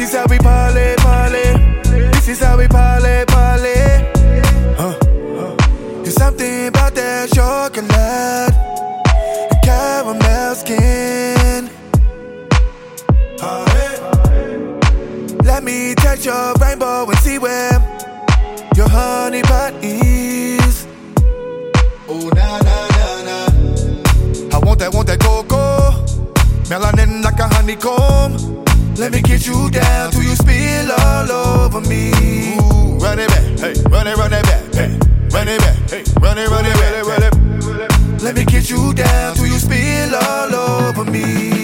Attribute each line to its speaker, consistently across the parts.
Speaker 1: This is how we parley, parley. This is how we parley, parley. Huh. There's something about that chocolate, caramel skin. Let me touch your rainbow and see where your honey pot is. Oh na na na na. I want that, want that cocoa, melanin like a honeycomb. Let me get you down till you spill all over me. Ooh, run it back, hey, run it, run it back, hey, run it back, hey, run it, run it, run it, run it. Let me get you down till you spill all over me.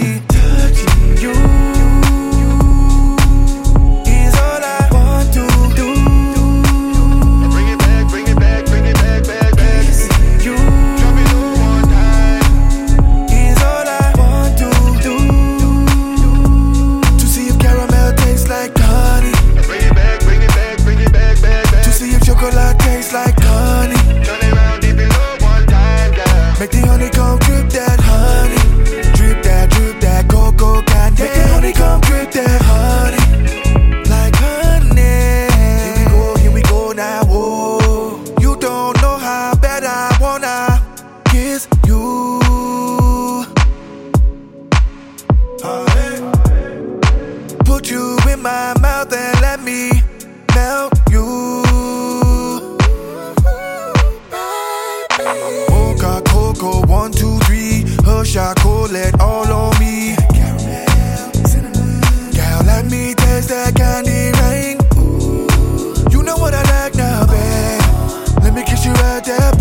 Speaker 1: Make the honeycomb drip that honey. Drip that, drip that cocoa candy. Make the honeycomb drip that honey. Like honey. Here we go, here we go now. Whoa. You don't know how bad I wanna kiss you. Put you in my mouth and chocolate all on me. Girl, let me taste that candy rain. You know what I like now, babe. Let me kiss you right there,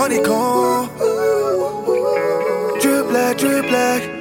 Speaker 1: honeycomb. Drip like, drip like.